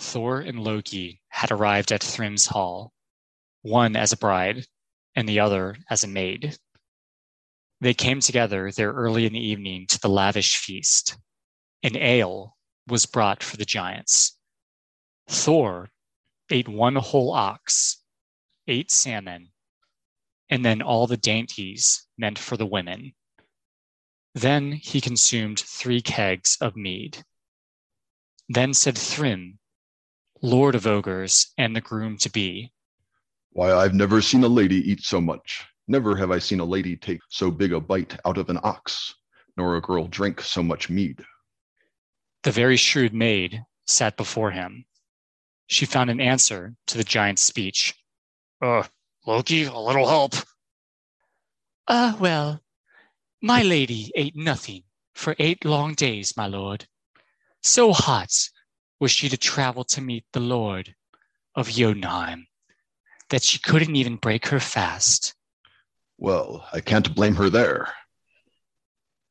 Thor and Loki had arrived at Thrym's hall, one as a bride and the other as a maid. They came together there early in the evening to the lavish feast. An ale was brought for the giants. Thor ate one whole ox, ate salmon, and then all the dainties meant for the women. Then he consumed three kegs of mead. Then said Thrym, Lord of Ogres and the groom to be, Why, I've never seen a lady eat so much. Never have I seen a lady take so big a bite out of an ox, nor a girl drink so much mead. The very shrewd maid sat before him. She found an answer to the giant's speech. Uh, Loki, a little help. Ah, uh, well, my lady ate nothing for eight long days, my lord. So hot was she to travel to meet the lord of Jotunheim that she couldn't even break her fast. Well, I can't blame her there.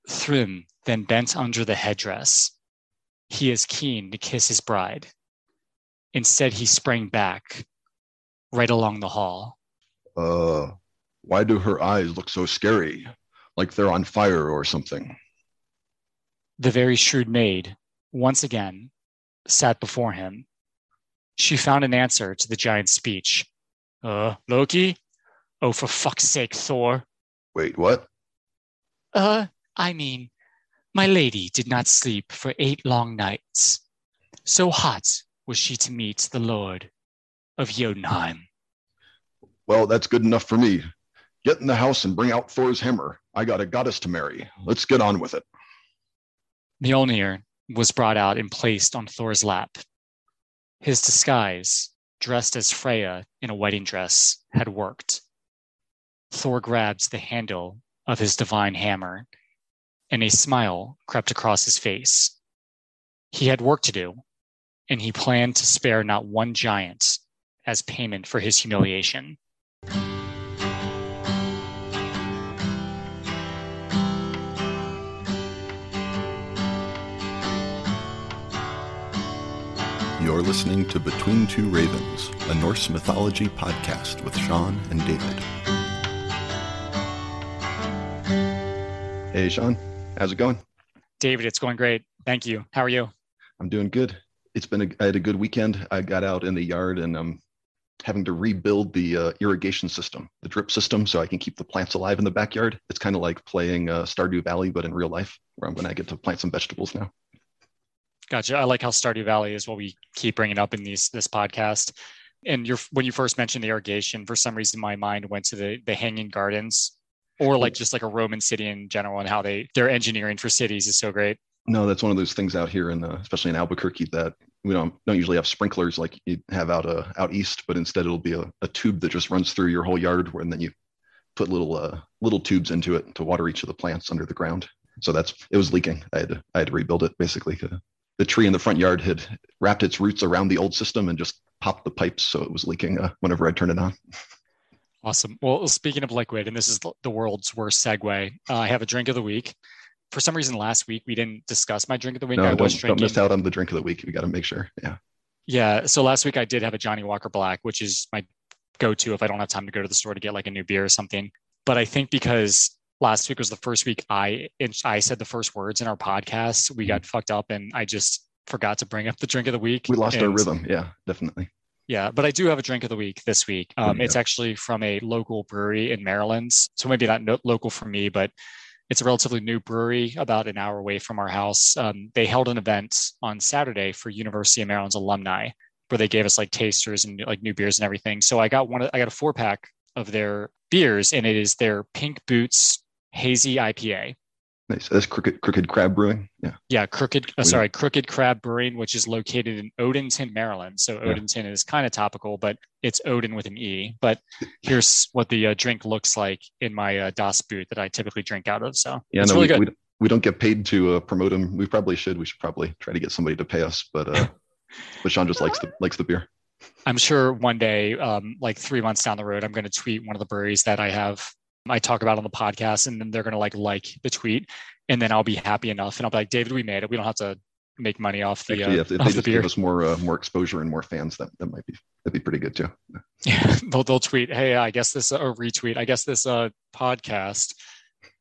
Thrym then bent under the headdress. He is keen to kiss his bride. Instead, he sprang back, right along the hall. Uh, why do her eyes look so scary? Like they're on fire or something. The very shrewd maid, once again, sat before him. She found an answer to the giant's speech. Uh, Loki? Oh, for fuck's sake, Thor. Wait, what? Uh, I mean, my lady did not sleep for eight long nights. So hot was she to meet the Lord of Jotunheim. Well, that's good enough for me. Get in the house and bring out Thor's hammer. I got a goddess to marry. Let's get on with it. Mjolnir was brought out and placed on Thor's lap. His disguise, dressed as Freya in a wedding dress, had worked. Thor grabbed the handle of his divine hammer, and a smile crept across his face. He had work to do, and he planned to spare not one giant as payment for his humiliation. You're listening to Between Two Ravens, a Norse mythology podcast with Shawn and David. Hey, Shawn, how's it going? David, it's going great. Thank you. How are you? I'm doing good. It's been a, I had a good weekend. I got out in the yard and I'm having to rebuild the uh, irrigation system, the drip system, so I can keep the plants alive in the backyard. It's kind of like playing uh, Stardew Valley, but in real life, where I'm going to get to plant some vegetables now. Gotcha. I like how Stardew Valley is what we keep bringing up in these this podcast. And when you first mentioned the irrigation, for some reason my mind went to the the hanging gardens, or like just like a Roman city in general, and how they their engineering for cities is so great. No, that's one of those things out here in, uh, especially in Albuquerque, that we don't don't usually have sprinklers like you have out uh, out east, but instead it'll be a, a tube that just runs through your whole yard, and then you put little uh, little tubes into it to water each of the plants under the ground. So that's it was leaking. I had to I had to rebuild it basically the tree in the front yard had wrapped its roots around the old system and just popped the pipes so it was leaking uh, whenever I turned it on. Awesome. Well, speaking of liquid, and this is the world's worst segue, uh, I have a drink of the week. For some reason, last week we didn't discuss my drink of the week. No, I was don't, drinking. don't miss out on the drink of the week. We got to make sure. Yeah. Yeah. So last week I did have a Johnnie Walker Black, which is my go-to if I don't have time to go to the store to get like a new beer or something. But I think because last week was the first week I I said the first words in our podcast. We got mm-hmm. fucked up, and I just forgot to bring up the drink of the week. We lost and, our rhythm. Yeah, definitely. Yeah, but I do have a drink of the week this week. Um, It's actually from a local brewery in Maryland, so maybe not no, local for me, but it's a relatively new brewery about an hour away from our house. Um, they held an event on Saturday for University of Maryland's alumni where they gave us like tasters and like new beers and everything. So I got one. I got a four pack of their beers, and it is their Pink Boots Hazy IPA. Nice. That's Crooked Crooked Crab Brewing. Yeah. Yeah, Crooked. Uh, sorry, Crooked Crab Brewing, which is located in Odenton, Maryland. So Odenton yeah. is kind of topical, but it's Odin with an E. But here's what the uh, drink looks like in my uh, Das Boot that I typically drink out of. So yeah, it's no, really we, good. We, we don't get paid to uh, promote them. We probably should. We should probably try to get somebody to pay us, but uh, but Shawn just likes the likes the beer. I'm sure one day, um, like three months down the road, I'm going to tweet one of the breweries that I have I talk about on the podcast, and then they're gonna like like the tweet, and then I'll be happy enough, and I'll be like, David, we made it. We don't have to make money off the Actually, uh, if, if off they the beer. give us more uh, more exposure and more fans, that, that might be that'd be pretty good too. Yeah, they'll they'll tweet, "Hey, I guess this or retweet. I guess this uh podcast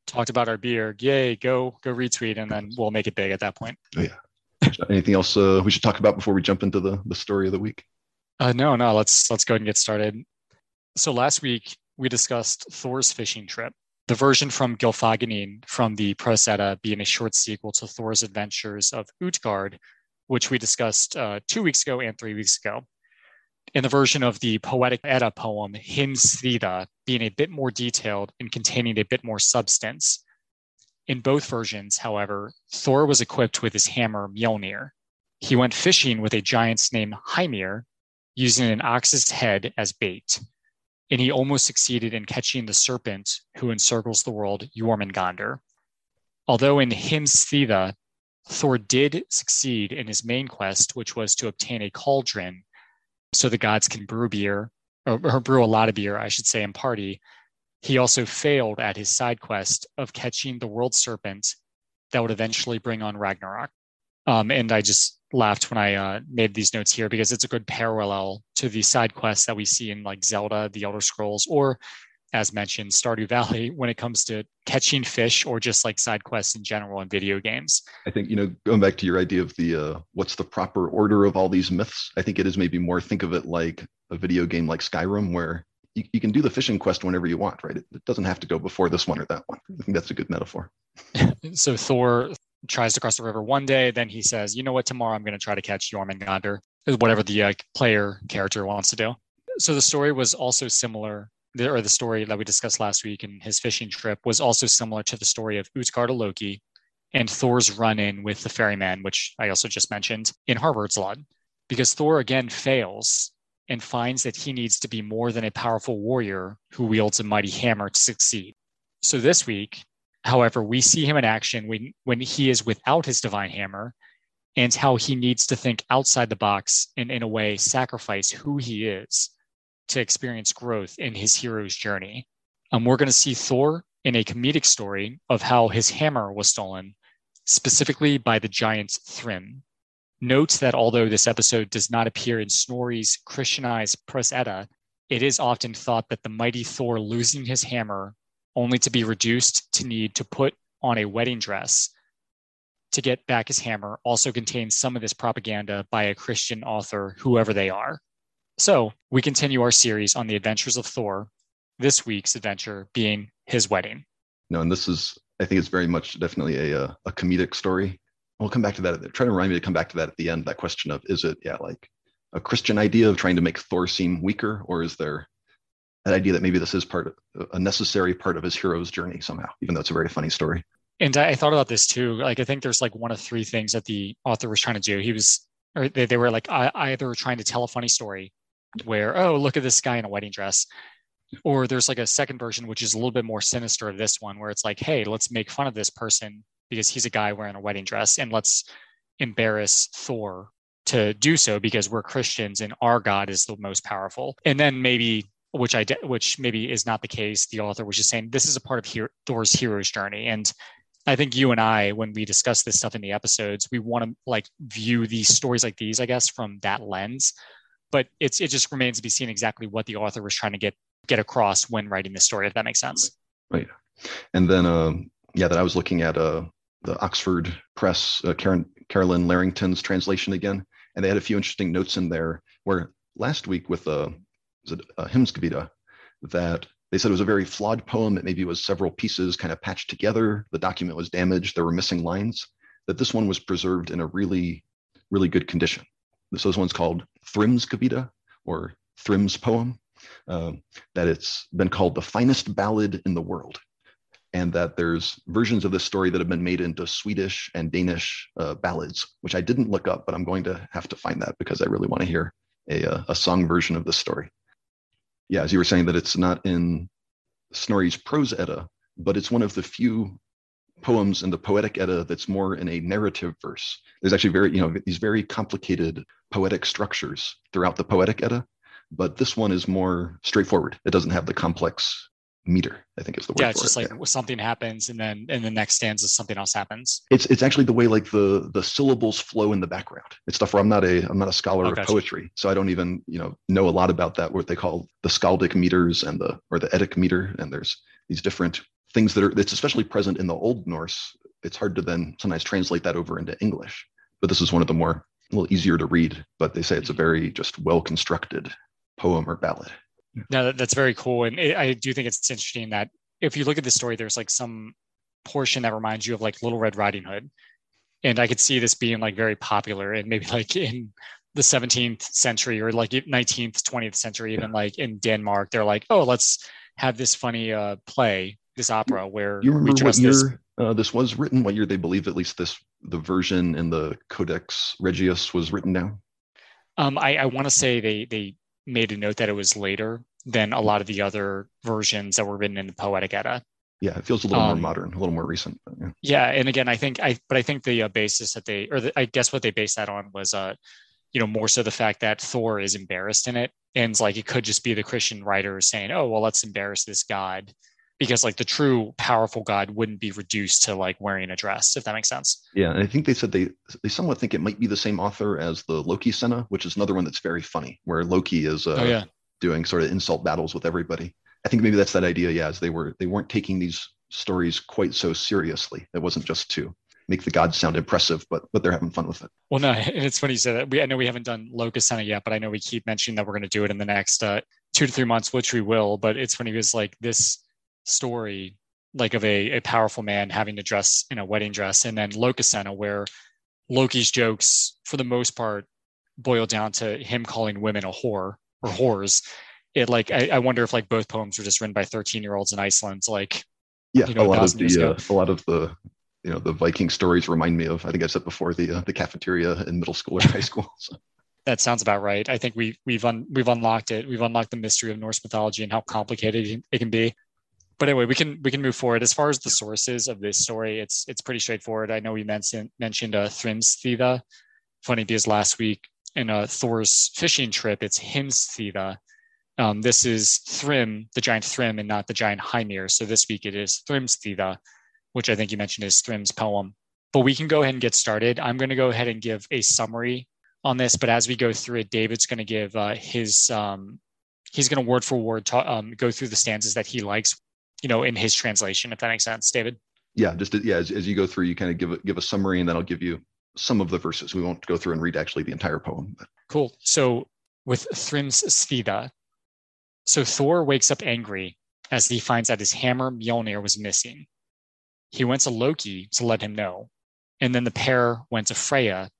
talked about our beer. Yay, go go retweet, and then we'll make it big at that point." Yeah. Anything else uh, we should talk about before we jump into the the story of the week? Uh, no, no, let's let's go ahead and get started. So last week we discussed Thor's fishing trip, the version from Gylfaginning from the Prose Edda being a short sequel to Thor's adventures of Utgard, which we discussed uh, two weeks ago and three weeks ago. In the version of the poetic Edda poem Hymiskvida being a bit more detailed and containing a bit more substance. In both versions, however, Thor was equipped with his hammer Mjolnir. He went fishing with a giant's name Hymir, using an ox's head as bait, and he almost succeeded in catching the serpent who encircles the world, Jormungandr. Although in Hymiskvida, Thor did succeed in his main quest, which was to obtain a cauldron so the gods can brew beer, or, or brew a lot of beer, I should say, in party. He also failed at his side quest of catching the world serpent that would eventually bring on Ragnarok. Um, and I just laughed when I uh, made these notes here because it's a good parallel to the side quests that we see in like Zelda, The Elder Scrolls, or as mentioned, Stardew Valley when it comes to catching fish or just like side quests in general in video games. I think you know going back to your idea of the uh, what's the proper order of all these myths. I think it is maybe more think of it like a video game like Skyrim where you, you can do the fishing quest whenever you want, right? It, it doesn't have to go before this one or that one. I think that's a good metaphor. so Thor tries to cross the river one day, then he says, "You know what? Tomorrow I'm going to try to catch Jormungandr." Whatever the uh, player character wants to do. So the story was also similar, or the story that we discussed last week in his fishing trip was also similar to the story of Utgarda Loki and Thor's run-in with the ferryman, which I also just mentioned in Harbardsljod, because Thor again fails and finds that he needs to be more than a powerful warrior who wields a mighty hammer to succeed. So this week, however, we see him in action when, when he is without his divine hammer and how he needs to think outside the box and, in a way, sacrifice who he is to experience growth in his hero's journey. Um, we're going to see Thor in a comedic story of how his hammer was stolen, specifically by the giant Thrym. Note that although this episode does not appear in Snorri's Christianized Prose Edda, it is often thought that the mighty Thor losing his hammer only to be reduced to need to put on a wedding dress to get back his hammer also contains some of this propaganda by a Christian author, whoever they are. So we continue our series on the adventures of Thor, this week's adventure being his wedding. No, and this is, I think it's very much definitely a, uh, a comedic story. We'll come back to that. Try to remind me to come back to that at the end, that question of is it, yeah, like a Christian idea of trying to make Thor seem weaker, or is there that idea that maybe this is part of a necessary part of his hero's journey somehow, even though it's a very funny story? And I, thought about this too. Like, I think there's like one of three things that the author was trying to do. He was, or they, they were like either trying to tell a funny story where, oh, look at this guy in a wedding dress. Or there's like a second version, which is a little bit more sinister of this one, where it's like, hey, let's make fun of this person because he's a guy wearing a wedding dress and let's embarrass Thor to do so because we're Christians and our God is the most powerful. And then maybe which I which maybe is not the case. The author was just saying this is a part of Her- Thor's hero's journey, and I think you and I, when we discuss this stuff in the episodes, we want to like view these stories like these, I guess, from that lens. But it's it just remains to be seen exactly what the author was trying to get get across when writing this story, if that makes sense. Right. And then, um, yeah, that I was looking at uh, the Oxford Press, uh, Karen, Carolyn Larrington's translation again, and they had a few interesting notes in there. Where last week with uh, was uh, Himskvida, that they said it was a very flawed poem that maybe was several pieces kind of patched together. The document was damaged. There were missing lines. That this one was preserved in a really, really good condition. This, this one's called Thrymskvida or Thrym's poem. Um, that it's been called the finest ballad in the world, and that there's versions of this story that have been made into Swedish and Danish uh, ballads, which I didn't look up, but I'm going to have to find that because I really want to hear a, uh, a song version of this story yeah, as you were saying, that it's not in Snorri's prose Edda, but it's one of the few poems in the poetic Edda that's more in a narrative verse. There's actually very, you know, these very complicated poetic structures throughout the poetic Edda, but this one is more straightforward. It doesn't have the complex meter i think is the word yeah it's just it. like something happens and then in the next stanza something else happens. It's it's actually the way like the the syllables flow in the background. It's stuff where i'm not a i'm not a scholar Oh, of gotcha. poetry so i don't even you know know a lot about that what they call the skaldic meters and the or the etic meter and there's these different things that are that's especially present in the old norse. It's hard to then sometimes translate that over into english but this is one of the more a little easier to read but they say it's a mm-hmm. very just well constructed poem or ballad no that, that's very cool. And it, i do think it's interesting that if you look at the story there's like some portion that reminds you of like little red riding hood. And i could see this being like very popular and maybe like in the 17th century or like 19th 20th century even like in denmark. They're like oh let's have this funny uh play this opera where you remember what year this uh, this was written? What year they believe at least this the version in the codex regius was written down? Um, I, I want to say they they made a note that it was later than a lot of the other versions that were written in the Poetic Edda. yeah it feels a little Um, more modern a little more recent but yeah. Yeah, and again, I think I but I think the uh, basis that they or the, I guess what they based that on was uh, you know, more so the fact that Thor is embarrassed in it, and like it could just be the Christian writers saying, oh well, let's embarrass this god. Because like the true powerful god wouldn't be reduced to like wearing a dress, if that makes sense. yeah and i think they said they they somewhat think it might be the same author as the Lokasenna which is another one that's very funny where loki is uh, oh yeah, doing sort of insult battles with everybody i think maybe that's that idea yeah as they were they weren't taking these stories quite so seriously it wasn't just to make the gods sound impressive but but they're having fun with it Well, no, and it's funny you say that. We, I know we haven't done Lokasenna yet, but I know we keep mentioning that we're going to do it in the next uh, two to three months, which we will. But it's funny because like this story, like of a, a powerful man having to dress in a wedding dress, and then Lokasenna, where Loki's jokes, for the most part, boil down to him calling women a whore or whores. It like I, I wonder if like both poems were just written by thirteen year olds in Iceland. Like yeah You know, a lot of the uh, a lot of the you know the viking stories remind me of i think i said before the uh, the cafeteria in middle school or high school so, that sounds about right. I think we we've un, we've unlocked it. We've unlocked the mystery of Norse mythology and how complicated it can be. But anyway, we can we can move forward. As far as the sources of this story, it's it's pretty straightforward. I know we mentioned mentioned uh, Thrymskvida. Funny because last week in uh, Thor's fishing trip, it's Hymiskvida. Um, this is Thrym, the giant Thrym, and not the giant Hymir. So this week it is Thrymskvida, which I think you mentioned is Thrym's poem. But we can go ahead and get started. I'm going to go ahead and give a summary on this, but as we go through it, David's going to give uh, his um, he's going to word for word ta- um, go through the stanzas that he likes, you know, in his translation. If that makes sense, David. yeah just yeah as, as you go through you kind of give a, give a summary and then i'll give you some of the verses we won't go through and read actually the entire poem but Cool. So with Thrymskvida, so Thor wakes up angry as he finds that his hammer Mjolnir was missing. He went to Loki to let him know, and then the pair went to Freya,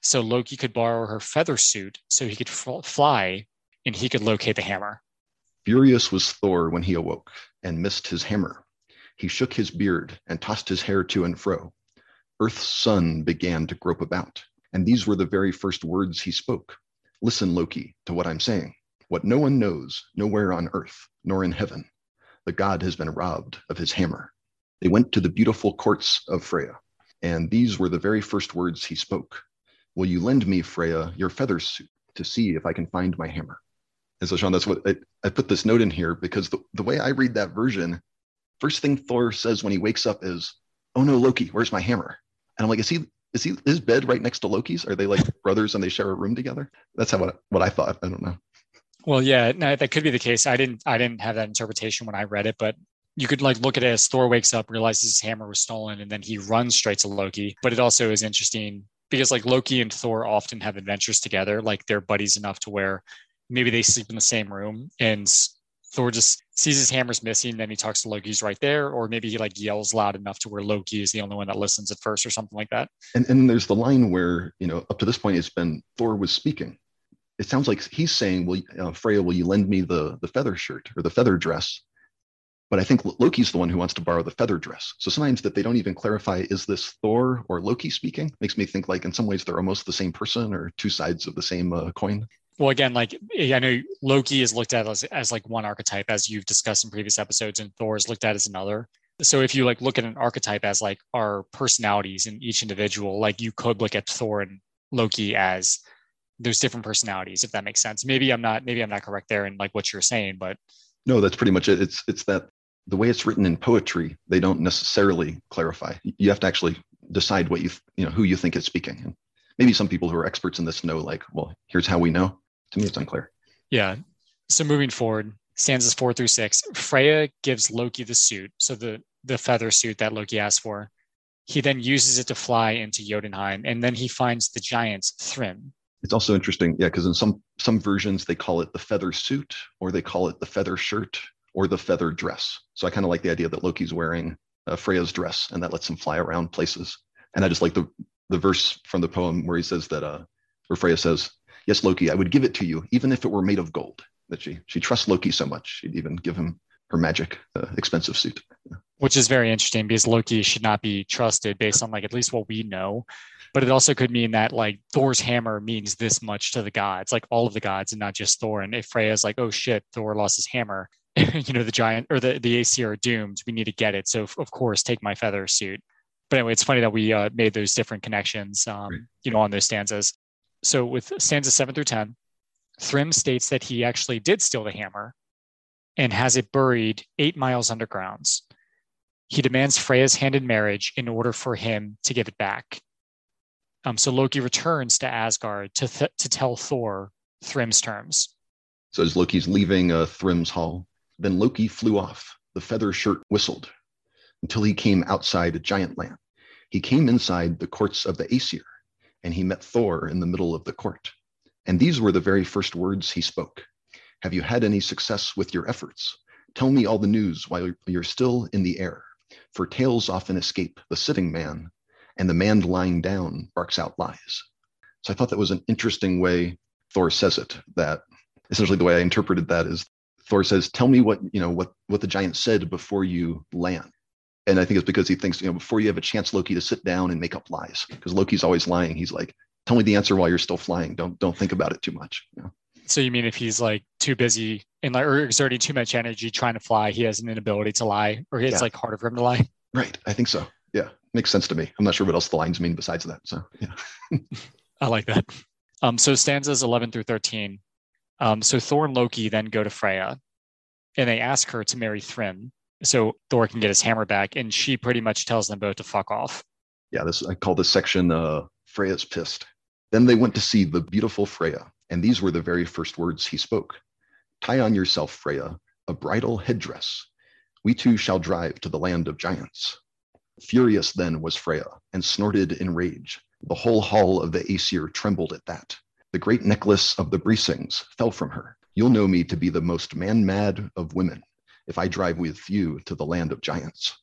so Loki could borrow her feather suit so he could fl- fly and he could locate the hammer. Furious was Thor when he awoke and missed his hammer. He shook his beard and tossed his hair to and fro. Earth's son began to grope about, and these were the very first words he spoke. Listen, Loki, to what I'm saying. What no one knows, nowhere on earth, nor in heaven, the god has been robbed of his hammer. They went to the beautiful courts of Freya, and these were the very first words he spoke. Will you lend me, Freya, your feather suit to see if I can find my hammer? And so, Shawn, that's what I, I put this note in here because the, the way I read that version, first thing Thor says when he wakes up is, "Oh no, Loki, where's my hammer?" And I'm like, "Is he? Is he his bed right next to Loki's? Are they like brothers and they share a room together?" That's how what, what I thought. I don't know. Well, yeah, no, that could be the case. I didn't I didn't have that interpretation when I read it, but you could like look at it as Thor wakes up, realizes his hammer was stolen, and then he runs straight to Loki. But it also is interesting because like Loki and Thor often have adventures together, like they're buddies enough to where maybe they sleep in the same room and Thor just sees his hammer's missing, then he talks to Loki's right there, or maybe he like yells loud enough to where Loki is the only one that listens at first or something like that. And and there's the line where you know up to this point it's been Thor was speaking. It sounds like he's saying, "Will uh, Freya, will you lend me the the feather shirt or the feather dress?" But I think Loki's the one who wants to borrow the feather dress. So sometimes that they don't even clarify is this Thor or Loki speaking makes me think like in some ways they're almost the same person or two sides of the same uh, coin. Well, again, like I know Loki is looked at as, as like one archetype, as you've discussed in previous episodes, and Thor is looked at as another. So if you like look at an archetype as like our personalities in each individual, like you could look at Thor and Loki as those different personalities, if that makes sense. Maybe I'm not maybe I'm not correct there in like what you're saying, but No, that's pretty much it. It's it's that the way it's written in poetry, they don't necessarily clarify. You have to actually decide what you you know who you think is speaking. And maybe some people who are experts in this know like, well, here's how we know. To me, it's unclear. Yeah. So moving forward, stanzas four through six, Freya gives Loki the suit, so the the feather suit that Loki asked for. He then uses it to fly into Jotunheim, and then he finds the giants Thrym. It's also interesting, yeah, because in some some versions they call it the feather suit, or they call it the feather shirt, or the feather dress. So I kind of like the idea that Loki's wearing uh, Freya's dress, and that lets him fly around places. And I just like the the verse from the poem where he says that, uh, where Freya says, "Yes, Loki, I would give it to you, even if it were made of gold." That she she trusts Loki so much, she'd even give him her magic uh, expensive suit. Yeah. Which is very interesting because Loki should not be trusted based on like at least what we know. But it also could mean that like Thor's hammer means this much to the gods, like all of the gods and not just Thor. And if Freya's like, oh shit, Thor lost his hammer, you know, the giant or the, the Aesir are doomed. We need to get it. So of course, take my feather suit. But anyway, it's funny that we uh, made those different connections, um, right. you know, on those stanzas. So with stanzas seven through 10, Thrym states that he actually did steal the hammer and has it buried eight miles underground. He demands Freya's hand in marriage in order for him to give it back. Um, so Loki returns to Asgard to, th- to tell Thor Thrym's terms. So as Loki's leaving uh, Thrym's hall, then Loki flew off. The feather shirt whistled until he came outside a Giant Land. He came inside the courts of the Aesir, and he met Thor in the middle of the court. And these were the very first words he spoke. Have you had any success with your efforts? Tell me all the news while you're still in the air, for tales often escape the sitting man and the man lying down barks out lies. So I thought that was an interesting way Thor says it. That essentially the way I interpreted that is Thor says, "Tell me what you know what what the giant said before you land." And I think it's because he thinks you know before you have a chance, Loki, to sit down and make up lies because Loki's always lying. He's like, "Tell me the answer while you're still flying. Don't don't think about it too much." You know? So you mean if he's like too busy and like or exerting too much energy trying to fly, he has an inability to lie, or it's yeah. like harder for him to lie? Right. I think so. Yeah makes sense to me. I'm not sure what else the lines mean besides that. So yeah. I like that. Um, so stanzas 11 through 13. Um, so Thor and Loki then go to Freya and they ask her to marry Thrym so Thor can get his hammer back. And she pretty much tells them both to fuck off. Yeah, this I call this section uh, Freya's pissed. Then they went to see the beautiful Freya, and these were the very first words he spoke. Tie on yourself, Freya, a bridal headdress. We two shall drive to the land of giants. Furious then was Freya, and snorted in rage. The whole hall of the Aesir trembled at that. The great necklace of the Brisings fell from her. You'll know me to be the most man mad of women if I drive with you to the land of giants.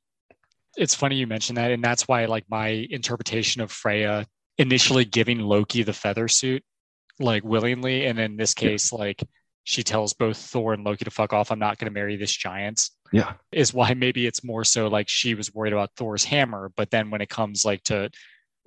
It's funny you mentioned that, and that's why like my interpretation of Freya initially giving Loki the feather suit, like willingly, and in this case, yeah. like she tells both Thor and Loki to fuck off. I'm not going to marry this giant. Yeah. Is why maybe it's more so like she was worried about Thor's hammer. But then when it comes like to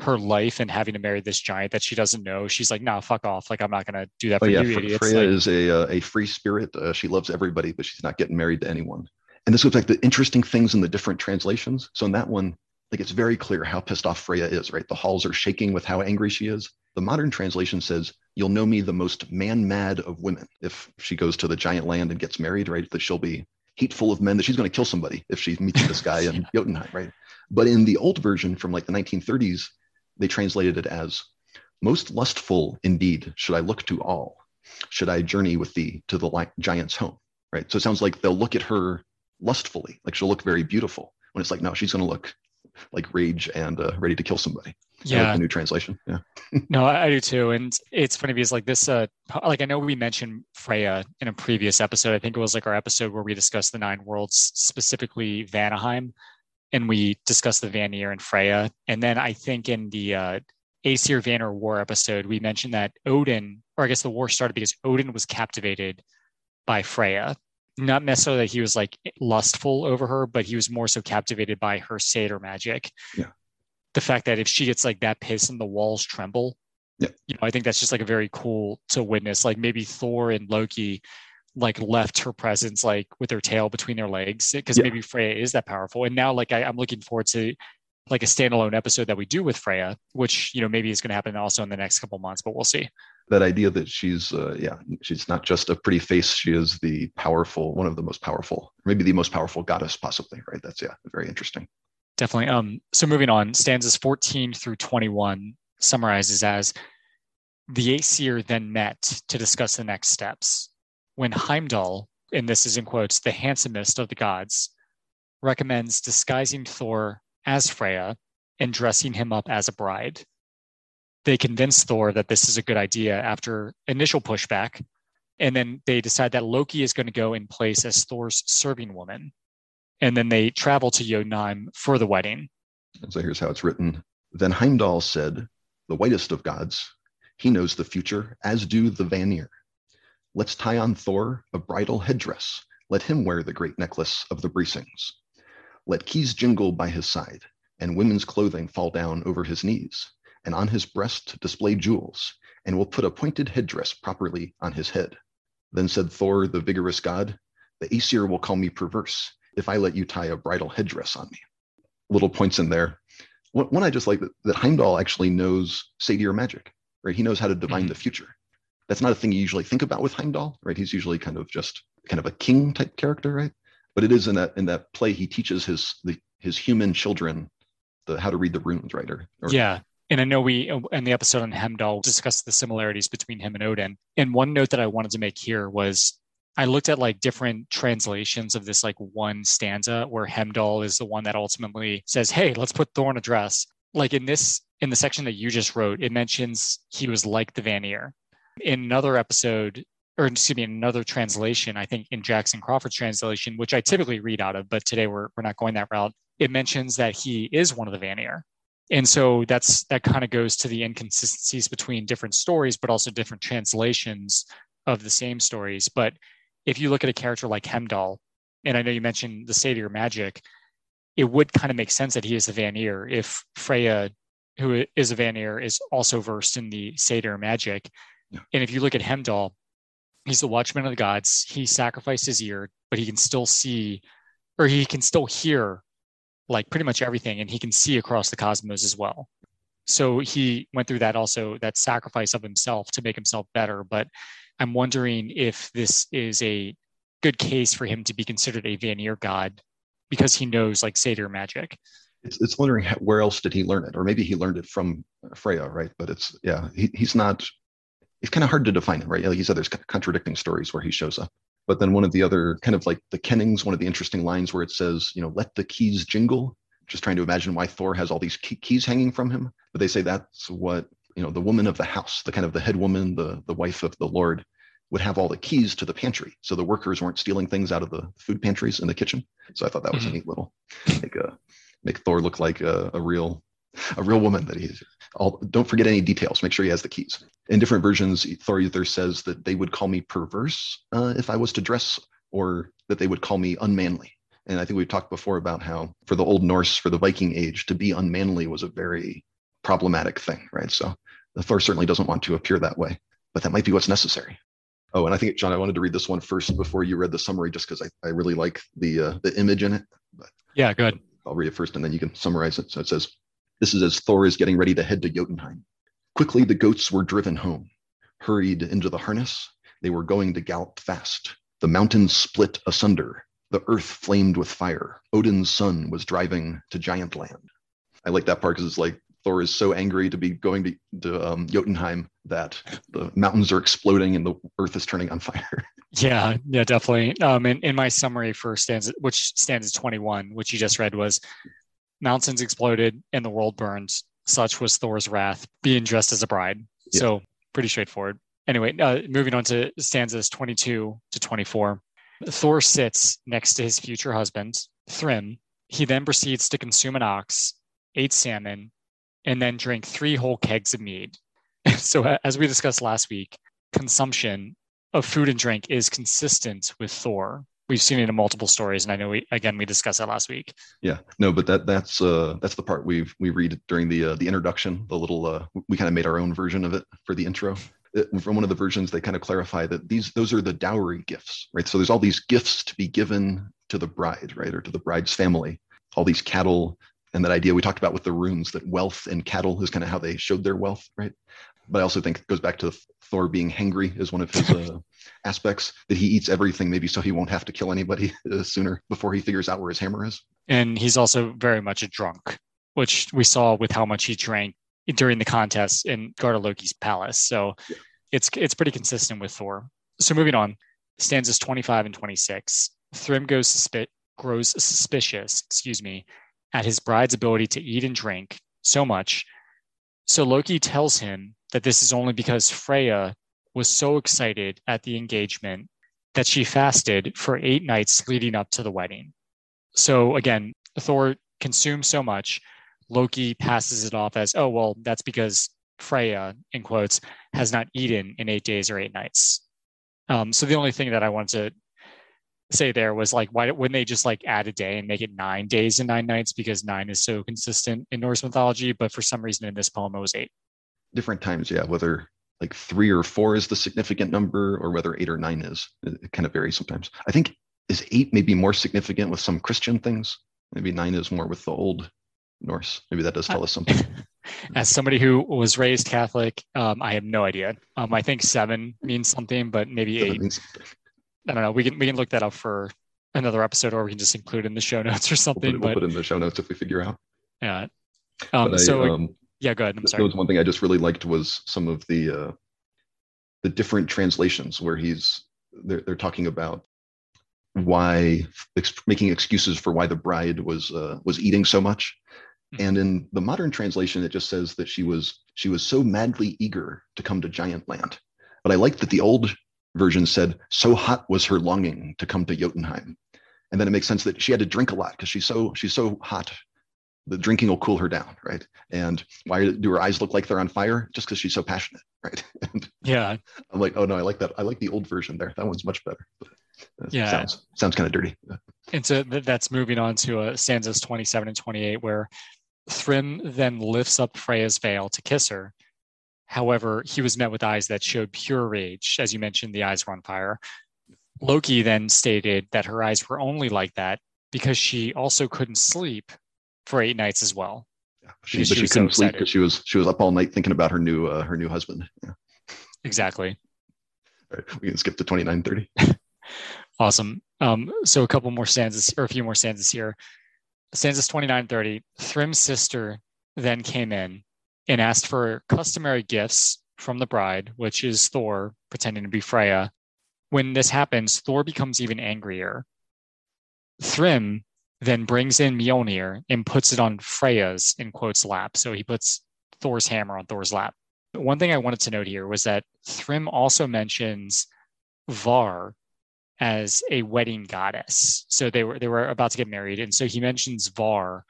her life and having to marry this giant that she doesn't know, she's like, nah, fuck off. Like, I'm not going to do that oh, for yeah, you, idiots. Freya like, is a, uh, a free spirit. Uh, she loves everybody, but she's not getting married to anyone. And this goes back to interesting things in the different translations. So in that one, like it's very clear how pissed off Freya is, right? The halls are shaking with how angry she is. The modern translation says, You'll know me the most man mad of women. If she goes to the giant land and gets married, right? That she'll be hateful of men, that she's going to kill somebody if she meets this guy in Jotunheim, right? But in the old version from like the 1930s, they translated it as, Most lustful indeed should I look to all. Should I journey with thee to the giant's home, right? So it sounds like they'll look at her lustfully, like she'll look very beautiful. When it's like, no, she's going to look like rage and uh, ready to kill somebody yeah like the new translation yeah no I, do too and it's funny because like this uh like i know we mentioned freya in a previous episode i think it was like our episode where we discussed the nine worlds specifically vanaheim and we discussed the vanir and freya and then i think in the uh aesir vanir war episode we mentioned that odin or i guess the war started because odin was captivated by freya not necessarily that he was like lustful over her, but he was more so captivated by her seidr magic. Yeah the fact that if she gets like that pissed and the walls tremble, yeah. you know, I think that's just like a very cool to witness. Like maybe Thor and Loki like left her presence like with her tail between their legs because yeah. maybe Freya is that powerful. And now like I, I'm looking forward to like a standalone episode that we do with Freya, which you know maybe is going to happen also in the next couple months, but we'll see. that idea that she's uh, yeah she's not just a pretty face she is the powerful one of the most powerful maybe the most powerful goddess possibly right that's yeah very interesting definitely um so moving on stanzas 14 through 21 summarizes as the aesir then met to discuss the next steps when heimdall and this is in quotes the handsomest of the gods recommends disguising thor as freya and dressing him up as a bride they convince Thor that this is a good idea after initial pushback. And then they decide that Loki is going to go in place as Thor's serving woman. And then they travel to Jotunheim for the wedding. And so here's how it's written. Then Heimdall said, The whitest of gods, he knows the future, as do the Vanir. Let's tie on Thor a bridal headdress. Let him wear the great necklace of the Brisings. Let keys jingle by his side, and women's clothing fall down over his knees and on his breast display jewels, and we'll put a pointed headdress properly on his head. Then said Thor, the vigorous god, The Aesir will call me perverse if I let you tie a bridal headdress on me. Little points in there. One I just like that, that Heimdall actually knows seidr magic, right? He knows how to divine mm-hmm. the future. That's not a thing you usually think about with Heimdall, right? He's usually kind of just kind of a king type character, right? But it is in that in that play he teaches his the, his human children the how to read the runes, right? Or, or yeah, and I know we, uh, in the episode on Heimdall, discussed the similarities between him and Odin. And one note that I wanted to make here was I looked at like different translations of this like one stanza where Heimdall is the one that ultimately says, Hey, let's put Thor in a dress. Like in this, in the section that you just wrote, it mentions he was like the Vanir. In another episode, or excuse me, another translation, I think in Jackson Crawford's translation, which I typically read out of, but today we're, we're not going that route, it mentions that he is one of the Vanir and so that's that kind of goes to the inconsistencies between different stories but also different translations of the same stories. But if you look at a character like Heimdall, and I know you mentioned the seidr magic it would kind of make sense that he is the Vanir if Freya who is a Vanir is also versed in the seidr magic yeah. and if you look at Heimdall he's the watchman of the gods. He sacrificed his ear but he can still see or he can still hear like pretty much everything and he can see across the cosmos as well. So he went through that also that sacrifice of himself to make himself better. But i'm wondering if this is a good case for him to be considered a vanir god because he knows like seidr magic. It's, it's wondering where else did he learn it? Or maybe he learned it from freya right? But it's yeah he, he's not it's kind of hard to define it right like you said there's contradicting stories where he shows up but then one of the other kind of like the Kennings, one of the interesting lines where it says, you know, let the keys jingle. Just trying to imagine why Thor has all these key- keys hanging from him. But they say that's what you know the woman of the house, the kind of the head woman, the the wife of the Lord, would have all the keys to the pantry, so the workers weren't stealing things out of the food pantries in the kitchen. So I thought that was mm-hmm. a neat little make a make Thor look like a, a real a real woman that he's all don't forget any details. Make sure he has the keys. In different versions thor either says that they would call me perverse uh, if i was to dress or that they would call me unmanly. And i think we've talked before about how for the old norse for the viking age to be unmanly was a very problematic thing right? So the thor certainly doesn't want to appear that way but that might be what's necessary. Oh and i think john i wanted to read this one first before you read the summary just because I, I really like the uh, the image in it but yeah good i'll read it first and then you can summarize it. So it says this is as Thor is getting ready to head to Jotunheim. Quickly, the goats were driven home. Hurried into the harness, they were going to gallop fast. The mountains split asunder. The earth flamed with fire. Odin's son was driving to Giant Land. I like that part because it's like Thor is so angry to be going to, to um, Jotunheim that the mountains are exploding and the earth is turning on fire. Yeah, yeah, definitely. Um, in, in my summary for stanza, which stanza 21, which you just read, was mountains exploded and the world burned. Such was Thor's wrath, being dressed as a bride. Yeah. So pretty straightforward. Anyway, uh, moving on to stanzas 22 to 24. Thor sits next to his future husband, Thrym. He then proceeds to consume an ox, eight salmon, and then drink three whole kegs of mead. so, as we discussed last week, consumption of food and drink is consistent with Thor we've seen it in multiple stories, and I know we again we discussed that last week. Yeah, no, but that that's uh that's the part we we read during the uh, the introduction. The little uh, we kind of made our own version of it for the intro. It, from one of the versions, they kind of clarify that these those are the dowry gifts, right? So there's all these gifts to be given to the bride, right, or to the bride's family. All these cattle, and that idea we talked about with the runes that wealth and cattle is kind of how they showed their wealth, right? But I also think it goes back to Thor being hangry is one of his uh, aspects that he eats everything maybe so he won't have to kill anybody uh, sooner before he figures out where his hammer is. And he's also very much a drunk, which we saw with how much he drank during the contest in Garda Loki's palace. So yeah. it's it's pretty consistent with Thor. So moving on, stanzas 25 and 26. Thrym goes suspi- grows suspicious, excuse me, at his bride's ability to eat and drink so much. So Loki tells him that this is only because Freya was so excited at the engagement that she fasted for eight nights leading up to the wedding. So again, Thor consumes so much, Loki passes it off as, oh, well, that's because Freya, in quotes, has not eaten in eight days or eight nights. Um, so the only thing that I wanted to say there was like, why wouldn't they just like add a day and make it nine days and nine nights because nine is so consistent in Norse mythology? But for some reason in this poem, it was eight. Different times, yeah. Whether like three or four is the significant number or whether eight or nine is, it kind of varies sometimes. I think is eight maybe more significant with some Christian things. Maybe nine is more with the old Norse. Maybe that does tell us something. As somebody who was raised Catholic, um, I have no idea. Um, I think seven means something, but maybe seven eight. Means... I don't know. We can we can look that up for another episode, or we can just include in the show notes or something. We'll put, it, we'll put in the show notes if we figure out. Yeah. Um, I, so um, yeah, go ahead. I'm sorry. was one thing I just really liked was some of the uh, the different translations where he's they're, they're talking about why ex- making excuses for why the bride was uh, was eating so much Mm-hmm. And in the modern translation, it just says that she was she was so madly eager to come to Giant Land. But I like that the old version said, so hot was her longing to come to Jotunheim. And then it makes sense that she had to drink a lot because she's so she's so hot. The drinking will cool her down, right? And why do her eyes look like they're on fire? Just because she's so passionate, right? And yeah. I'm like, oh no, I like that. I like the old version there. That one's much better. yeah. Sounds sounds kind of dirty. And so that's moving on to uh, stanzas 27 and 28, where Thrym then lifts up Freya's veil to kiss her. However, he was met with eyes that showed pure rage. As you mentioned, the eyes were on fire. Loki then stated that her eyes were only like that because she also couldn't sleep for eight nights as well. Yeah, she, but she, she couldn't so sleep because she was she was up all night thinking about her new uh, her new husband. Yeah. Exactly. All right, we can skip to twenty nine thirty. awesome. Um, so a couple more stanzas or a few more stanzas here. Stanzas 2930, Thrym's sister then came in and asked for customary gifts from the bride, which is Thor pretending to be Freya. When this happens, Thor becomes even angrier. Thrym then brings in Mjolnir and puts it on Freya's, in quotes, lap. So he puts Thor's hammer on Thor's lap. One thing I wanted to note here was that Thrym also mentions Var as a wedding goddess. So they were they were about to get married, and so he mentions Var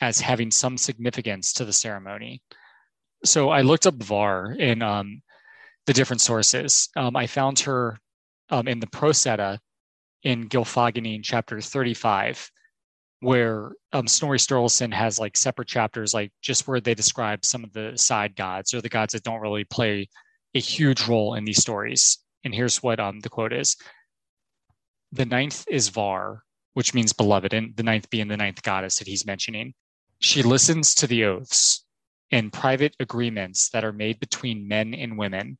as having some significance to the ceremony. So I looked up Var in um, the different sources. Um, I found her um, in the Prose Edda in Gylfaginning chapter 35, where um, Snorri Sturluson has like separate chapters, like just where they describe some of the side gods or the gods that don't really play a huge role in these stories. And here's what um, the quote is the ninth is Var, which means beloved, and the ninth being the ninth goddess that he's mentioning. She listens to the oaths and private agreements that are made between men and women.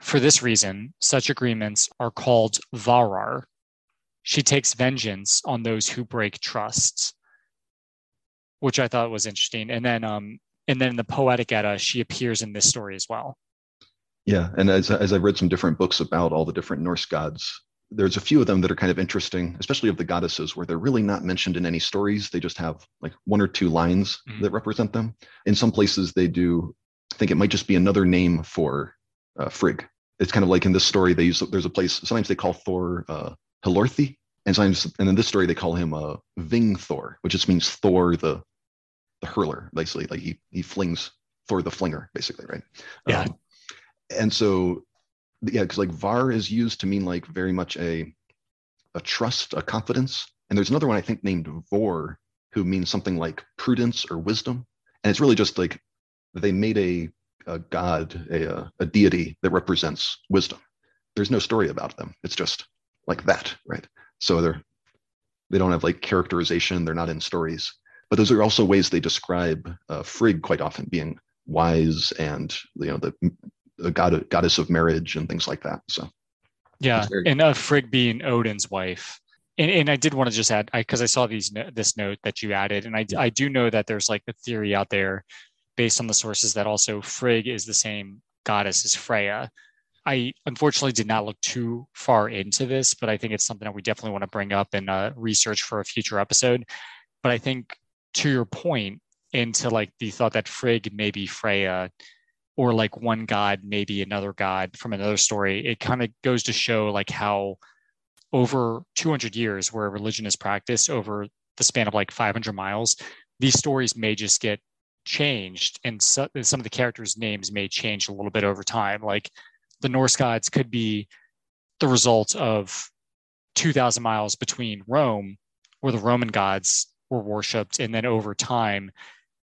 For this reason, such agreements are called Varar. She takes vengeance on those who break trusts, which I thought was interesting. And then, um, and then in the Poetic Edda, she appears in this story as well. Yeah, and as as I've read some different books about all the different Norse gods, there's a few of them that are kind of interesting, especially of the goddesses, where they're really not mentioned in any stories. They just have like one or two lines mm-hmm. that represent them. In some places, they do I think it might just be another name for uh, Frigg. It's kind of like in this story, they use there's a place. Sometimes they call Thor uh, Hlorthi, and sometimes and in this story they call him uh, Ving Thor, which just means Thor the the hurler, basically. Like he he flings Thor the flinger, basically, right? Yeah. Um, and so yeah, because like var is used to mean like very much a a trust, a confidence. And there's another one I think named vor, who means something like prudence or wisdom. And it's really just like they made a, a god, a, a deity that represents wisdom. There's no story about them. It's just like that, right? So they're they don't have like characterization. They're not in stories. But those are also ways they describe uh, Frigg quite often being wise and you know the, the god goddess of marriage and things like that. So yeah, very- and uh, Frigg being Odin's wife. And, and I did want to just add because I, I, saw these this note that you added, and I I do know that there's like a theory out there based on the sources that also Frigg is the same goddess as Freya. I unfortunately did not look too far into this, but I think it's something that we definitely want to bring up and uh, research for a future episode. But I think to your point, into like the thought that Frigg may be Freya, or like one god, maybe another god from another story, it kind of goes to show like how over 200 years where religion is practiced over the span of like 500 miles, these stories may just get changed and so, some of the characters' names may change a little bit over time. Like the Norse gods could be the result of 2,000 miles between Rome, where the Roman gods were worshipped, and then over time,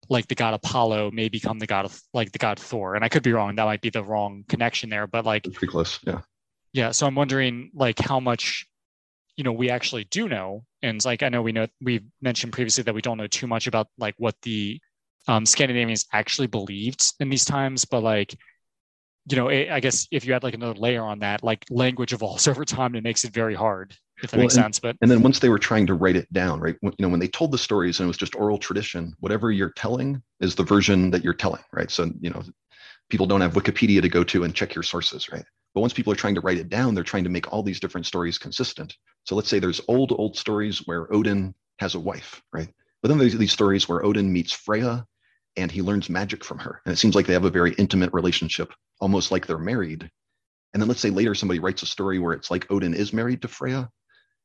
like the god Apollo may become the god of like the god Thor. And I could be wrong; that might be the wrong connection there. But like, pretty close, yeah. Yeah, so I'm wondering like how much you know we actually do know and like i know we know we mentioned previously that we don't know too much about like what the um, scandinavians actually believed in these times but like you know it, i guess if you add like another layer on that like language evolves over time and it makes it very hard if that well, makes and, sense but and then once they were trying to write it down right when, you know when they told the stories and it was just oral tradition whatever you're telling is the version that you're telling right so you know people don't have wikipedia to go to and check your sources right but once people are trying to write it down, they're trying to make all these different stories consistent. So let's say there's old, old stories where Odin has a wife, right? But then there's these stories where Odin meets Freya and he learns magic from her. And it seems like they have a very intimate relationship, almost like they're married. And then let's say later somebody writes a story where it's like Odin is married to Freya,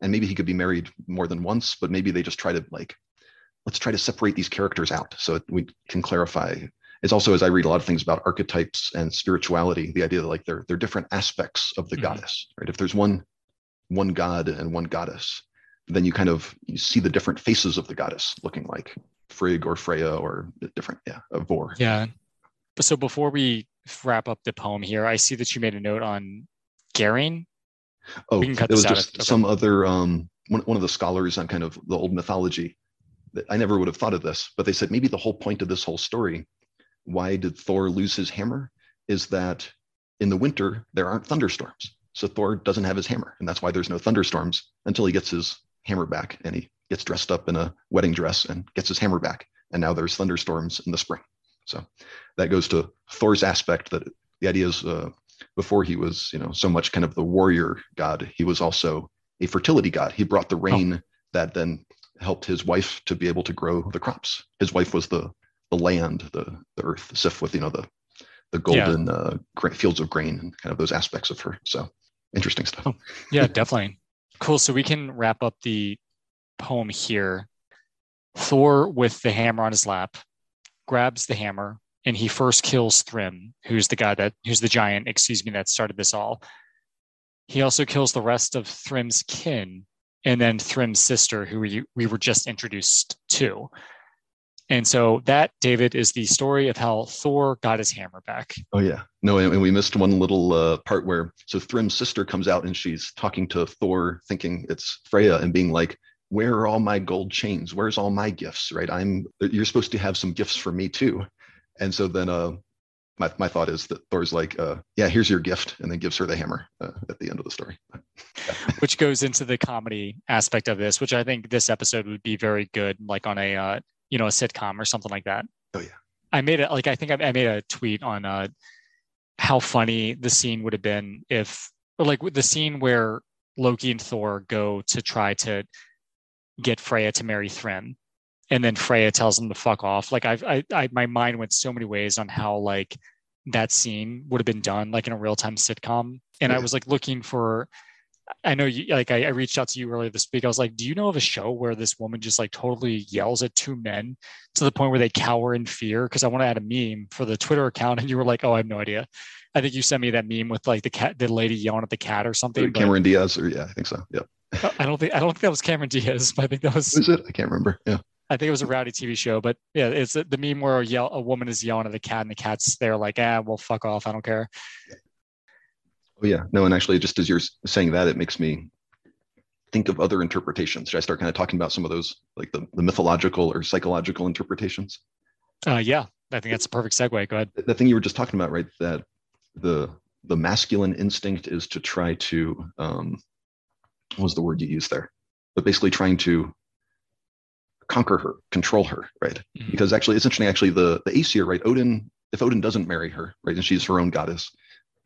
and maybe he could be married more than once, but maybe they just try to like, let's try to separate these characters out so we can clarify it's also as I read a lot of things about archetypes and spirituality, the idea that like they're they're different aspects of the mm-hmm. goddess, right? If there's one one god and one goddess, then you kind of you see the different faces of the goddess looking like Frigg or Freya or different, yeah, a Vor. Yeah. So before we wrap up the poem here, I see that you made a note on Garing. Oh, it was just okay. some other um one, one of the scholars on kind of the old mythology that I never would have thought of this, but they said maybe the whole point of this whole story why did Thor lose his hammer? Is that in the winter there aren't thunderstorms. So Thor doesn't have his hammer, and that's why there's no thunderstorms until he gets his hammer back and he gets dressed up in a wedding dress and gets his hammer back. And now there's thunderstorms in the spring. So that goes to Thor's aspect that the idea is uh, before he was, you know, so much kind of the warrior god, he was also a fertility god. He brought the rain oh. that then helped his wife to be able to grow the crops. His wife was the the land, the the earth, the sif with you know the the golden yeah. uh, fields of grain and kind of those aspects of her. So interesting stuff. Oh, yeah, definitely. Cool. So we can wrap up the poem here. Thor, with the hammer on his lap, grabs the hammer and he first kills Thrym, who's the guy that who's the giant, excuse me, that started this all. He also kills the rest of Thrym's kin and then Thrym's sister, who we, we were just introduced to. And so that, David, is the story of how Thor got his hammer back. Oh yeah, no, and we missed one little uh, part where so Thrym's sister comes out and she's talking to Thor, thinking it's Freya, and being like, "Where are all my gold chains? Where's all my gifts? Right? I'm you're supposed to have some gifts for me too." And so then, uh, my my thought is that Thor's like, uh, "Yeah, here's your gift," and then gives her the hammer uh, at the end of the story. which goes into the comedy aspect of this, which I think this episode would be very good, like on a uh, you know a sitcom or something like that. Oh yeah. I made it like I think I, I made a tweet on uh, how funny the scene would have been if or like the scene where Loki and Thor go to try to get Freya to marry Thrym, and then Freya tells them to fuck off. Like I've, I, I, my mind went so many ways on how like that scene would have been done like in a real time sitcom, and yeah. I was like looking for I know you like I, I, reached out to you earlier this week. I was like, do you know of a show where this woman just like totally yells at two men to the point where they cower in fear? Because I want to add a meme for the Twitter account, and you were like, oh, I have no idea. I think you sent me that meme with like the cat, the lady yelling at the cat or something. Cameron Diaz, or yeah, I think so. Yeah. I don't think I don't think that was Cameron Diaz, but I think that was. Is it? I can't remember. Yeah. I think it was a rowdy TV show, but yeah, it's the meme where a, yell, a woman is yelling at the cat, and the cat's there like, ah, well, fuck off, I don't care. Oh yeah, no, and actually, just as you're saying that, it makes me think of other interpretations? Should I start kind of talking about some of those, like the, the mythological or psychological interpretations? Uh, yeah, I think that's a perfect segue. Go ahead. The thing you were just talking about, right? That the the masculine instinct is to try to um, was the word you used there? But basically trying to conquer her, control her, right? Mm-hmm. Because actually, it's interesting. Actually, the the Aesir, right? Odin, if Odin doesn't marry her, right, and she's her own goddess,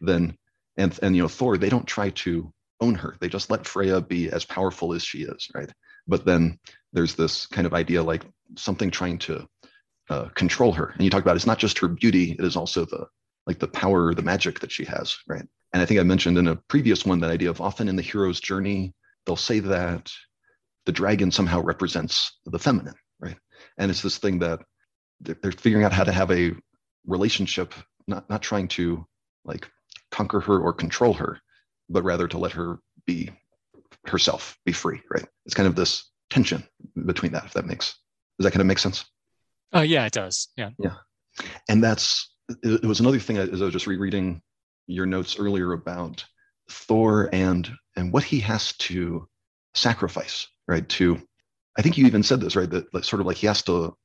then and and you know Thor, they don't try to own her. They just let Freya be as powerful as she is, right? But then there's this kind of idea like something trying to uh, control her. And you talk about it's not just her beauty; it is also the like the power, the magic that she has, right? And I think I mentioned in a previous one that idea of often in the hero's journey, they'll say that the dragon somehow represents the feminine, right? And it's this thing that they're figuring out how to have a relationship, not not trying to like conquer her or control her, but rather to let her be herself, be free, right? It's kind of this tension between that, if that makes does that kind of make sense? Oh yeah, it does. Yeah. Yeah. And that's it was another thing as I was just rereading your notes earlier about Thor and and what he has to sacrifice right? To, I think you even said this, right? That, that sort of like he has to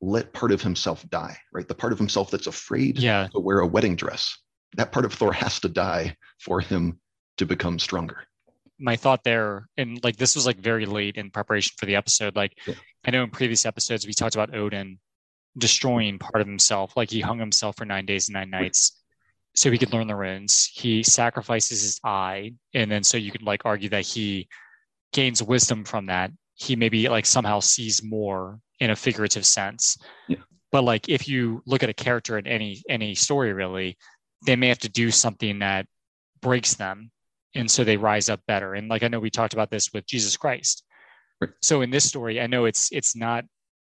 let part of himself die, right? The part of himself that's afraid yeah. to wear a wedding dress. That part of Thor has to die for him to become stronger. My thought there, and like this was like very late in preparation for the episode. Like yeah. I know in previous episodes we talked about Odin destroying part of himself, like he hung himself for nine days and nine nights so he could learn the runes. He sacrifices his eye, and then so you could like argue that he gains wisdom from that, he maybe like somehow sees more in a figurative sense. Yeah. But like if you look at a character in any any story really, they may have to do something that breaks them and so they rise up better. And like I know we talked about this with Jesus Christ. Right. So in this story, I know it's it's not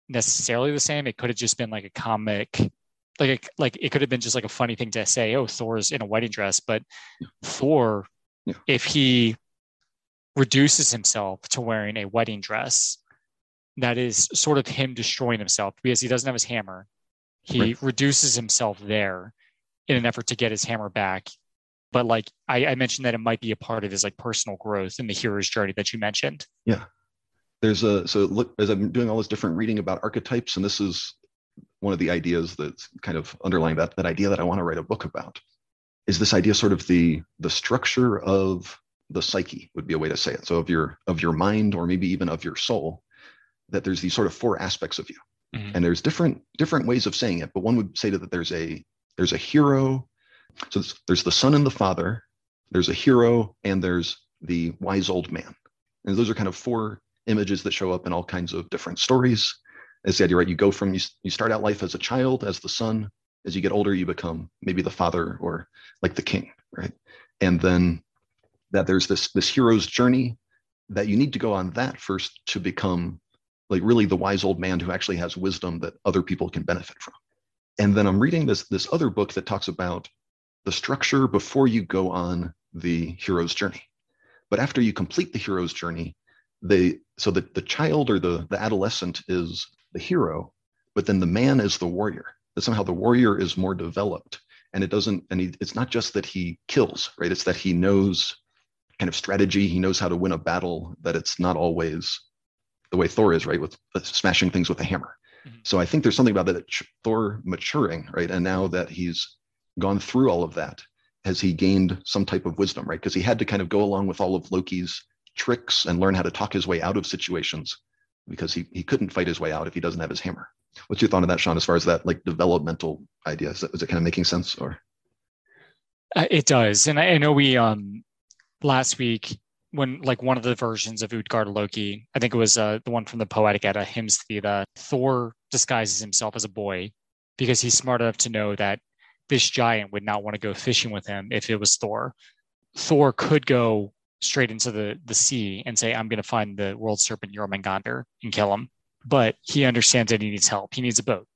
necessarily the same. It could have just been like a comic like a, like it could have been just like a funny thing to say, oh, Thor's in a wedding dress, but yeah. Thor, yeah. if he reduces himself to wearing a wedding dress that is sort of him destroying himself because he doesn't have his hammer. He right. reduces himself there in an effort to get his hammer back. But like I, I, mentioned that it might be a part of his like personal growth in the hero's journey that you mentioned. Yeah. There's a so look as I'm doing all this different reading about archetypes, and this is one of the ideas that's kind of underlying that that idea that I want to write a book about is this idea sort of the the structure of the psyche would be a way to say it. So of your of your mind or maybe even of your soul, that there's these sort of four aspects of you. Mm-hmm. And there's different different ways of saying it, but one would say that there's a there's a hero. So there's, there's the son and the father, there's a hero, and there's the wise old man. And those are kind of four images that show up in all kinds of different stories. As the idea, right? You go from you, you start out life as a child, as the son. As you get older, you become maybe the father or like the king, right? And then that there's this this hero's journey that you need to go on that first to become like really the wise old man who actually has wisdom that other people can benefit from and then i'm reading this this other book that talks about the structure before you go on the hero's journey but after you complete the hero's journey they so that the child or the the adolescent is the hero but then the man is the warrior that somehow the warrior is more developed and it doesn't and he, it's not just that he kills right it's that he knows kind of strategy. He knows how to win a battle, that it's not always the way Thor is, right? With smashing things with a hammer. Mm-hmm. So I think there's something about that Thor maturing, right? And now that he's gone through all of that, has he gained some type of wisdom, right? Because he had to kind of go along with all of Loki's tricks and learn how to talk his way out of situations because he, he couldn't fight his way out if he doesn't have his hammer. What's your thought on that, Shawn, as far as that like developmental idea? Is, that, is it kind of making sense or? Uh, it does. And I, I know we, um, last week when like one of the versions of Utgard Loki, I think it was uh, the one from the Poetic Edda, Hymiskvida, Thor disguises himself as a boy because he's smart enough to know that this giant would not want to go fishing with him if it was Thor. Thor could go straight into the, the sea and say, I'm going to find the world serpent Jormungandr and kill him. But he understands that he needs help. He needs a boat.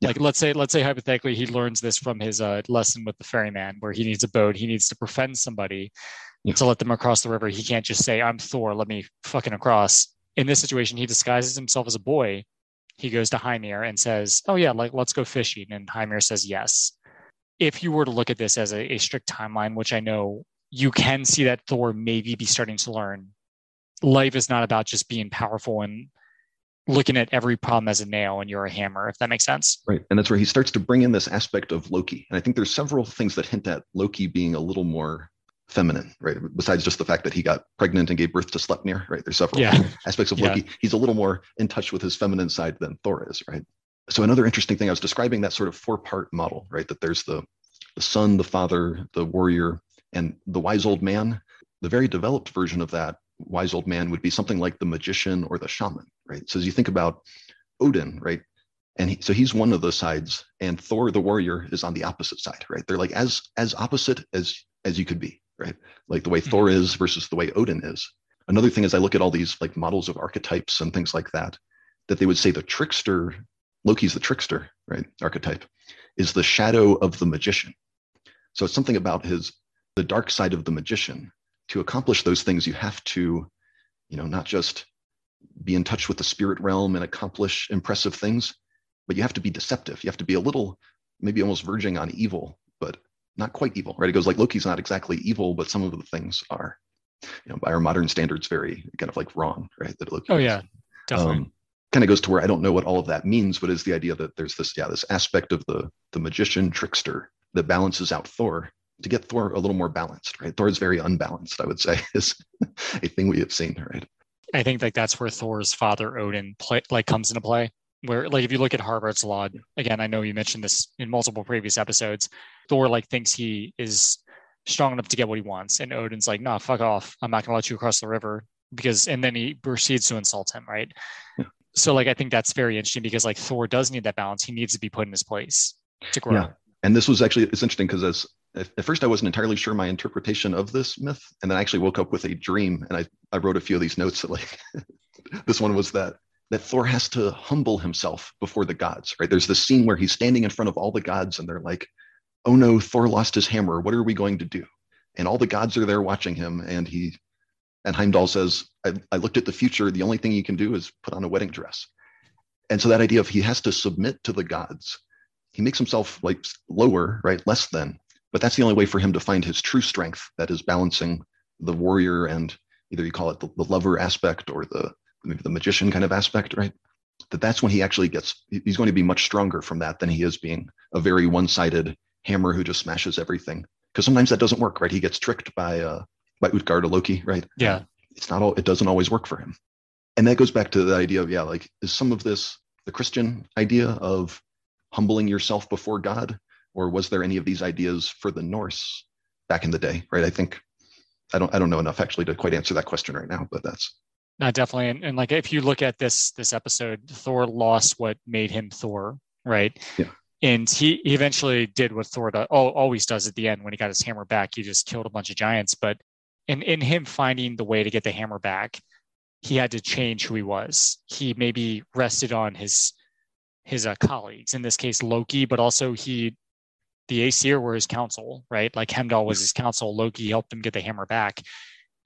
Yeah. Like let's say let's say hypothetically he learns this from his uh, lesson with the ferryman where he needs a boat. He needs to befriend somebody yeah. to let them across the river. He can't just say, I'm Thor, let me fucking across. In this situation, he disguises himself as a boy. He goes to Hymir and says, Oh, yeah, like let's go fishing. And Hymir says, Yes. If you were to look at this as a, a strict timeline, which I know you can see that Thor maybe be starting to learn, life is not about just being powerful and looking at every problem as a nail and you're a hammer, if that makes sense. Right. And that's where he starts to bring in this aspect of Loki. And I think there's several things that hint at Loki being a little more feminine, right? Besides just the fact that he got pregnant and gave birth to Sleipnir, right? There's several yeah. aspects of Loki. Yeah. He's a little more in touch with his feminine side than Thor is, right? So another interesting thing, I was describing that sort of four-part model, right? That there's the the son, the father, the warrior, and the wise old man. The very developed version of that wise old man would be something like the magician or the shaman, right? So as you think about Odin, right? And he, so he's one of the sides, and Thor, the warrior, is on the opposite side, right? They're like as as opposite as as you could be, right? Like the way Thor mm-hmm. is versus the way Odin is. Another thing is I look at all these like models of archetypes and things like that, that they would say the trickster, Loki's the trickster, right? Archetype is the shadow of the magician. So it's something about his the dark side of the magician to accomplish those things, you have to, you know, not just be in touch with the spirit realm and accomplish impressive things, but you have to be deceptive. You have to be a little, maybe almost verging on evil, but not quite evil, right? It goes like Loki's not exactly evil, but some of the things are, you know, by our modern standards, very kind of like wrong, right? That Loki. Oh yeah, definitely. Um, kind of goes to where I don't know what all of that means, but is the idea that there's this, yeah, this aspect of the the magician trickster that balances out Thor to get Thor a little more balanced, right? Thor is very unbalanced, I would say, is a thing we have seen, right? I think like that's where Thor's father Odin play like comes into play. Where like if you look at Harbardsljod, again, I know you mentioned this in multiple previous episodes. Thor like thinks he is strong enough to get what he wants, and Odin's like, "Nah, fuck off. I'm not gonna let you cross the river." Because and then he proceeds to insult him, right? Yeah. So like I think that's very interesting because like Thor does need that balance. He needs to be put in his place to grow. Yeah. And this was actually it's interesting because as at first I wasn't entirely sure my interpretation of this myth, and then I actually woke up with a dream, and I, I wrote a few of these notes. That like this one was that that Thor has to humble himself before the gods. Right? There's this scene where he's standing in front of all the gods, and they're like, "Oh no, Thor lost his hammer. What are we going to do?" And all the gods are there watching him, and he and Heimdall says, I, I looked at the future. The only thing you can do is put on a wedding dress." And so that idea of he has to submit to the gods he makes himself like lower, right, less than, but that's the only way for him to find his true strength that is balancing the warrior and either you call it the, the lover aspect or the maybe the magician kind of aspect right? That that's when he actually gets he's going to be much stronger from that than he is being a very one-sided hammer who just smashes everything. Because sometimes that doesn't work right? He gets tricked by uh by utgard or loki right? Yeah. It's not all it doesn't always work for him. And that goes back to the idea of yeah like is some of this the christian idea of humbling yourself before god or was there any of these ideas for the Norse back in the day? Right. I think I don't I don't know enough actually to quite answer that question right now, but that's not definitely. And, and like if you look at this this episode, Thor lost what made him Thor, right? Yeah. And he, he eventually did what Thor does, always does at the end when he got his hammer back. He just killed a bunch of giants. But in, in him finding the way to get the hammer back, he had to change who he was. He maybe rested on his his uh, colleagues, in this case Loki, but also he the Aesir were his counsel, right? Like Heimdall was his counsel. Loki helped him get the hammer back.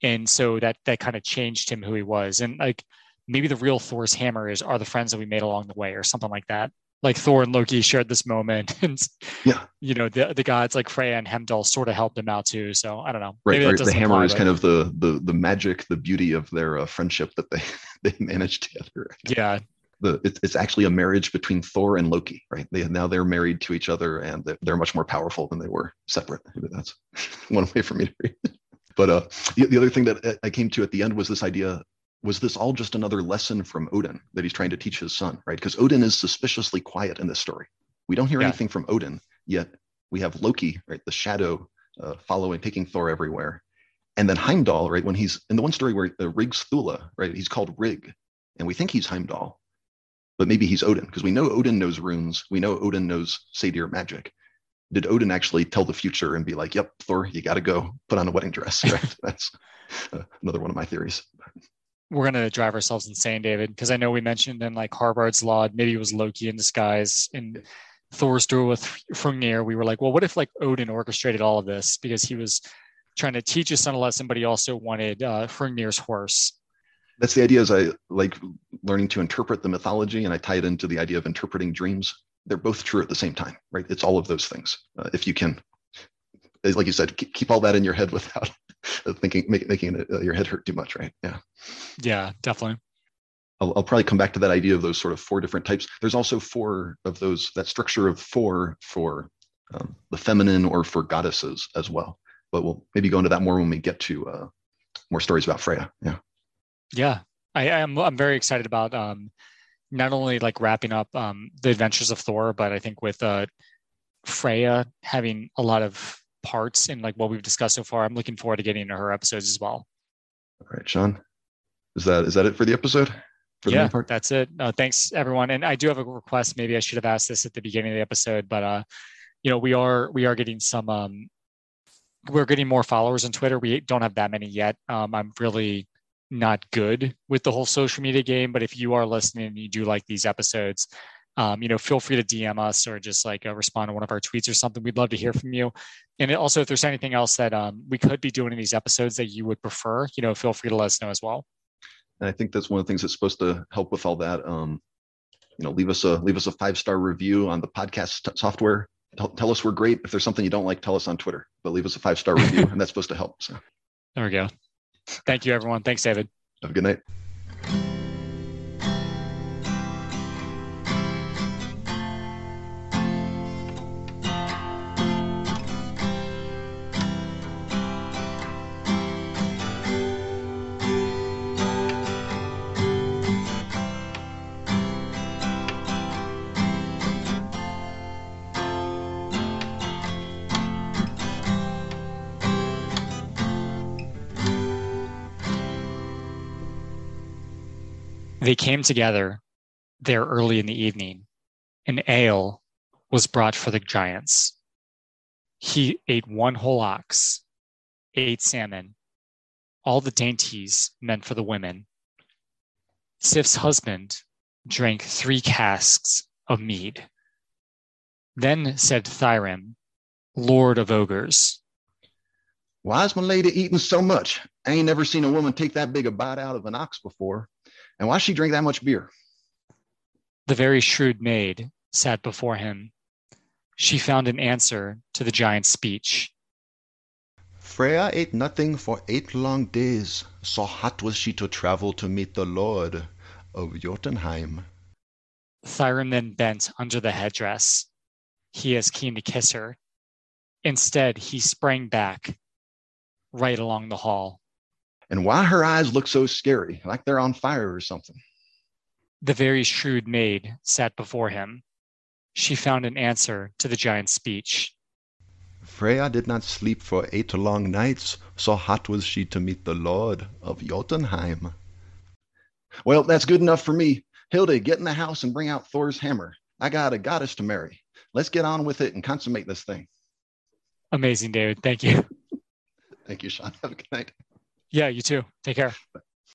And so that that kind of changed him who he was. And like maybe the real Thor's hammer is are the friends that we made along the way or something like that. Like Thor and Loki shared this moment. And yeah, you know, the the gods like Freya and Heimdall sort of helped him out too. So I don't know. Right. right. The hammer apply, is but... kind of the the the magic, the beauty of their uh, friendship that they they managed together. Yeah the it's, it's actually a marriage between Thor and Loki, right? They now they're married to each other and they're much more powerful than they were separate. That's one way for me to read. But uh, the, the other thing that I came to at the end was this idea: was this all just another lesson from Odin that he's trying to teach his son, right? Because Odin is suspiciously quiet in this story. We don't hear yeah. anything from Odin yet. We have Loki, right, the shadow, uh, following, taking Thor everywhere, and then Heimdall, right? When he's in the one story where uh, Rig's Thula, right? He's called Rig, and we think he's Heimdall, but maybe he's Odin because we know Odin knows runes. We know Odin knows seidr magic. Did Odin actually tell the future and be like, "Yep, Thor, you got to go put on a wedding dress"? Right? That's uh, another one of my theories. We're gonna drive ourselves insane, David, because I know we mentioned in like Harbardsljod, maybe it was Loki in disguise, and Thor's duel with Hrungnir. We were like, well, what if like Odin orchestrated all of this because he was trying to teach his son a lesson, but he also wanted uh, horse that's the idea is i like learning to interpret the mythology and i tie it into the idea of interpreting dreams they're both true at the same time right it's all of those things uh, if you can like you said keep all that in your head without thinking make, making it, uh, your head hurt too much right yeah yeah definitely I'll, I'll, probably come back to that idea of those sort of four different types. There's also four of those, that structure of four for um, the feminine or for goddesses as well. But we'll maybe go into that more when we get to uh, more stories about Freya. Yeah. Yeah. I, am I'm, I'm very excited about um, not only like wrapping up um, the adventures of Thor, but I think with uh, Freya having a lot of parts in like what we've discussed so far, I'm looking forward to getting into her episodes as well. All right, Shawn. Is that is that it for the episode? For yeah, that's it. Uh, thanks everyone. And I do have a request. Maybe I should have asked this at the beginning of the episode, but uh, you know, we are we are getting some um, we're getting more followers on Twitter. We don't have that many yet. Um, I'm really not good with the whole social media game, but if you are listening and you do like these episodes, um, you know, feel free to DM us or just like uh, respond to one of our tweets or something. We'd love to hear from you. And also, if there's anything else that um, we could be doing in these episodes that you would prefer, you know, feel free to let us know as well. And I think that's one of the things that's supposed to help with all that. Um, you know, leave us a leave us a five star review on the podcast t- software. Tell, tell, us we're great. If there's something you don't like, tell us on Twitter. But leave us a five star review, and that's supposed to help. So there we go. Thank you, everyone. Thanks, David. Have a good night. They came together there early in the evening, and ale was brought for the giants. He ate one whole ox, ate salmon, all the dainties meant for the women. Sif's husband drank three casks of mead. Then said Thrym, Lord of Ogres, "Why Why's my lady eating so much? I ain't never seen a woman take that big a bite out of an ox before. And why does she drink that much beer? The very shrewd maid sat before him. She found an answer to the giant's speech. Freya ate nothing for eight long days, so hot was she to travel to meet the lord of Jotunheim. Thrym then bent under the headdress. He is keen to kiss her. Instead, he sprang back, right along the hall and why her eyes look so scary, like they're on fire or something. The very shrewd maid sat before him. She found an answer to the giant's speech. Freya did not sleep for eight long nights, so hot was she to meet the lord of Jotunheim. Well, that's good enough for me. Hilda, get in the house and bring out Thor's hammer. I got a goddess to marry. Let's get on with it and consummate this thing. Amazing, David. Thank you. Thank you, Shawn. Have a good night. Yeah, you too. Take care.